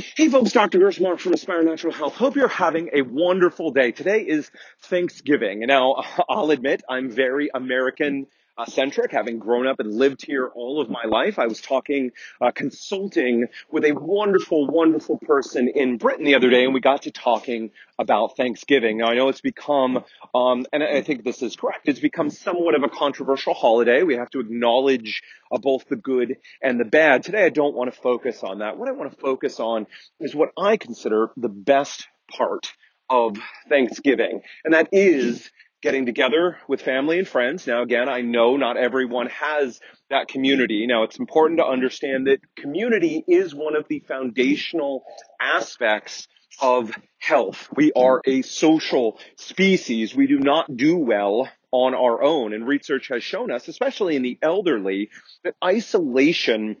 Hey folks, Dr. Gersmark from Aspire Natural Health. Hope you're having a wonderful day. Today is Thanksgiving. Now, I'll admit I'm very American centric, having grown up and lived here all of my life. I was talking, uh, consulting with a wonderful, wonderful person in Britain the other day, and we got to talking about Thanksgiving. Now, I know it's become, um, and I think this is correct, it's become somewhat of a controversial holiday. We have to acknowledge uh, both the good and the bad. Today, I don't want to focus on that. What I want to focus on is what I consider the best part of Thanksgiving, and that is getting together with family and friends. Now, again, I know not everyone has that community. Now, it's important to understand that community is one of the foundational aspects of health. We are a social species. We do not do well on our own. And research has shown us, especially in the elderly, that isolation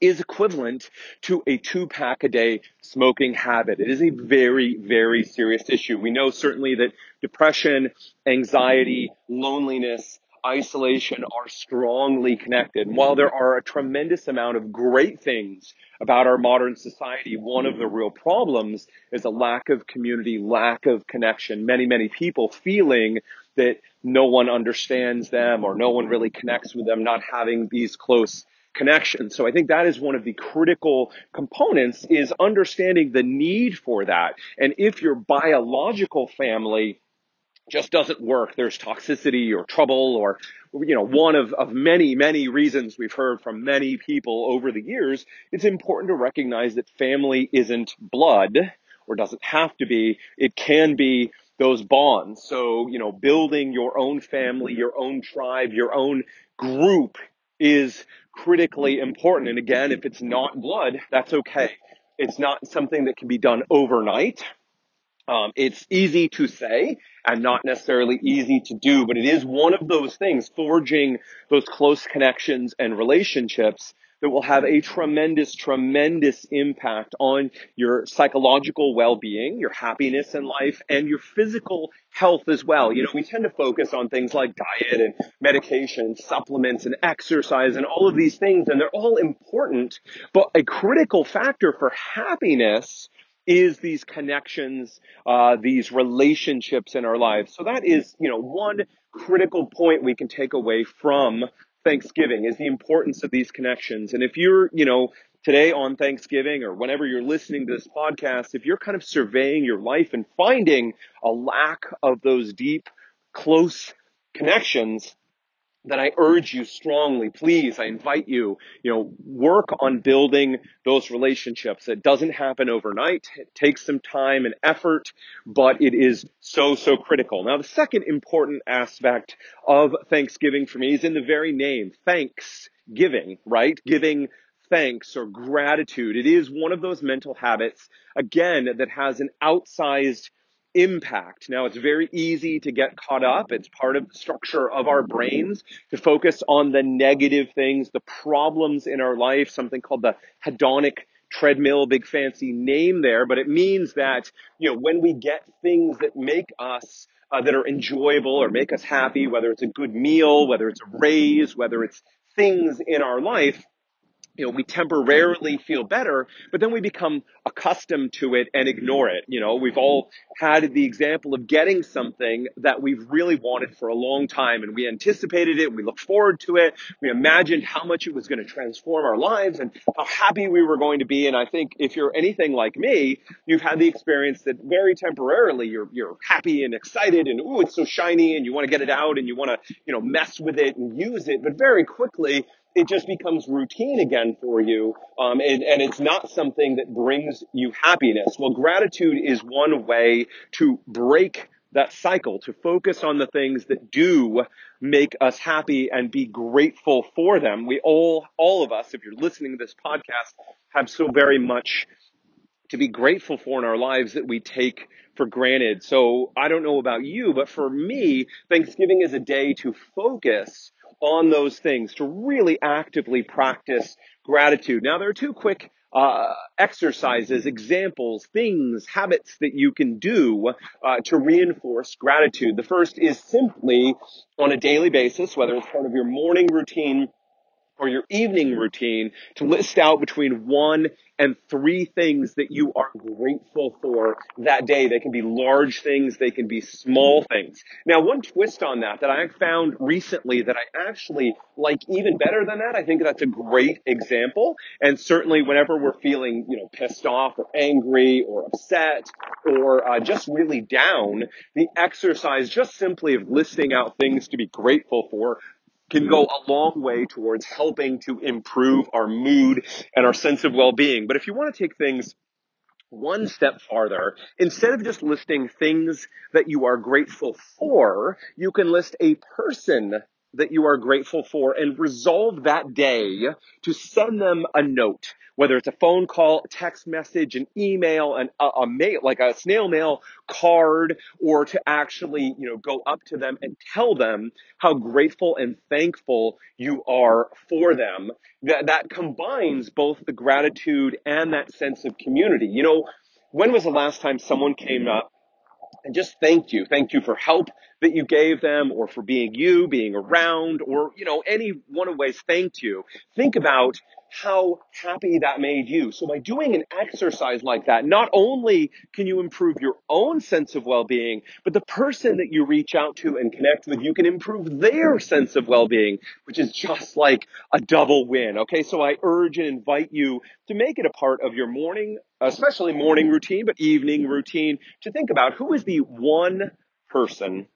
is equivalent to a two pack a day smoking habit. It is a very, very serious issue. We know certainly that depression, anxiety, loneliness, isolation are strongly connected. And while there are a tremendous amount of great things about our modern society, one of the real problems is a lack of community, lack of connection. Many, many people feeling that no one understands them or no one really connects with them, not having these close connection. So I think that is one of the critical components is understanding the need for that. And if your biological family just doesn't work, there's toxicity or trouble or you know, one of, of many, many reasons we've heard from many people over the years, it's important to recognize that family isn't blood or doesn't have to be. It can be those bonds. So, you know, building your own family, your own tribe, your own group is critically important. And again, if it's not blood, that's okay. It's not something that can be done overnight. Um, it's easy to say and not necessarily easy to do, but it is one of those things, forging those close connections and relationships that will have a tremendous, tremendous impact on your psychological well-being, your happiness in life, and your physical health as well. You know, we tend to focus on things like diet and medication, supplements and exercise and all of these things, and they're all important, but a critical factor for happiness is these connections, uh, these relationships in our lives. So that is, you know, one critical point we can take away from Thanksgiving is the importance of these connections. And if you're, you know, today on Thanksgiving or whenever you're listening to this podcast, if you're kind of surveying your life and finding a lack of those deep, close connections, then I urge you strongly, please, I invite you, you know, work on building those relationships. It doesn't happen overnight. It takes some time and effort, but it is so, so critical. Now, the second important aspect of Thanksgiving for me is in the very name, thanksgiving, right? Giving thanks or gratitude. It is one of those mental habits, again, that has an outsized impact. Now, it's very easy to get caught up. It's part of the structure of our brains to focus on the negative things, the problems in our life, something called the hedonic treadmill, big fancy name there, but it means that, you know, when we get things that make us uh, that are enjoyable or make us happy, whether it's a good meal, whether it's a raise, whether it's things in our life, you know, we temporarily feel better, but then we become accustomed to it and ignore it. You know, we've all had the example of getting something that we've really wanted for a long time and we anticipated it, we looked forward to it, we imagined how much it was going to transform our lives and how happy we were going to be. And I think if you're anything like me, you've had the experience that very temporarily you're, you're happy and excited and, ooh, it's so shiny and you want to get it out and you want to, you know, mess with it and use it. But very quickly, it just becomes routine again for you. Um, and, and it's not something that brings you happiness. Well, gratitude is one way to break that cycle, to focus on the things that do make us happy and be grateful for them. We all, all of us, if you're listening to this podcast, have so very much to be grateful for in our lives that we take for granted. So I don't know about you, but for me, Thanksgiving is a day to focus on those things, to really actively practice gratitude. Now, there are two quick uh, exercises, examples, things, habits that you can do uh, to reinforce gratitude. The first is simply on a daily basis, whether it's part of your morning routine or your evening routine to list out between one and three things that you are grateful for that day. They can be large things, they can be small things. Now, one twist on that that I found recently that I actually like even better than that, I think that's a great example. And certainly whenever we're feeling, you know, pissed off or angry or upset or uh, just really down, the exercise just simply of listing out things to be grateful for can go a long way towards helping to improve our mood and our sense of well-being. But if you want to take things one step farther, instead of just listing things that you are grateful for, you can list a person that you are grateful for and resolve that day to send them a note, whether it's a phone call, a text message, an email, an, a, a mail, like a snail mail card, or to actually, you know, go up to them and tell them how grateful and thankful you are for them. That, that combines both the gratitude and that sense of community. You know, when was the last time someone came up and just thanked you. Thanked you for help that you gave them or for being you, being around, or, you know, any one of ways thanked you. Think about how happy that made you. So by doing an exercise like that, not only can you improve your own sense of well-being, but the person that you reach out to and connect with, you can improve their sense of well-being, which is just like a double win. Okay. So I urge and invite you to make it a part of your morning, especially morning routine, but evening routine to think about who is the one person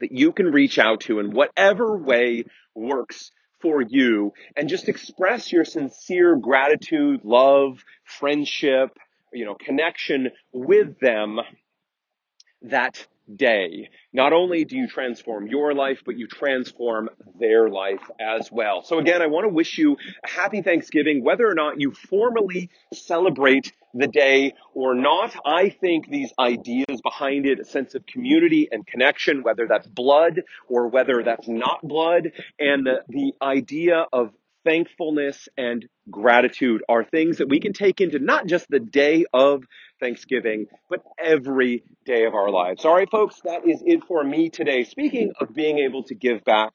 that you can reach out to in whatever way works for you and just express your sincere gratitude, love, friendship, you know, connection with them that day. Not only do you transform your life, but you transform their life as well. So again, I want to wish you a happy Thanksgiving, whether or not you formally celebrate the day or not. I think these ideas behind it, a sense of community and connection, whether that's blood or whether that's not blood, and the, the idea of thankfulness and gratitude are things that we can take into not just the day of Thanksgiving, but every day of our lives. All right, folks, that is it for me today. Speaking of being able to give back,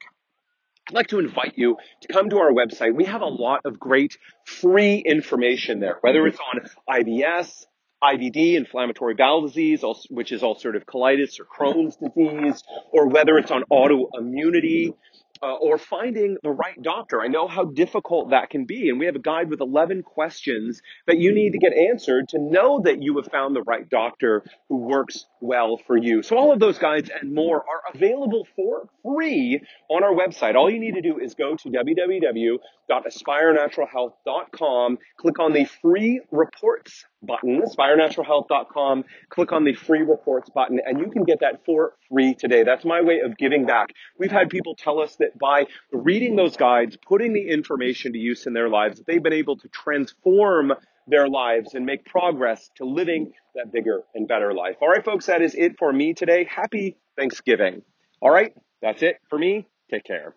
I'd like to invite you to come to our website. We have a lot of great free information there, whether it's on IBS, IBD, inflammatory bowel disease, which is ulcerative colitis or Crohn's disease, or whether it's on autoimmunity, uh, or finding the right doctor. I know how difficult that can be. And we have a guide with 11 questions that you need to get answered to know that you have found the right doctor who works well for you. So all of those guides and more are available for free on our website. All you need to do is go to www.aspirenaturalhealth.com, click on the free reports button, aspirenaturalhealth.com, click on the free reports button, and you can get that for free today. That's my way of giving back. We've had people tell us that by reading those guides, putting the information to use in their lives, they've been able to transform their lives and make progress to living that bigger and better life. All right, folks, that is it for me today. Happy Thanksgiving. All right, that's it for me. Take care.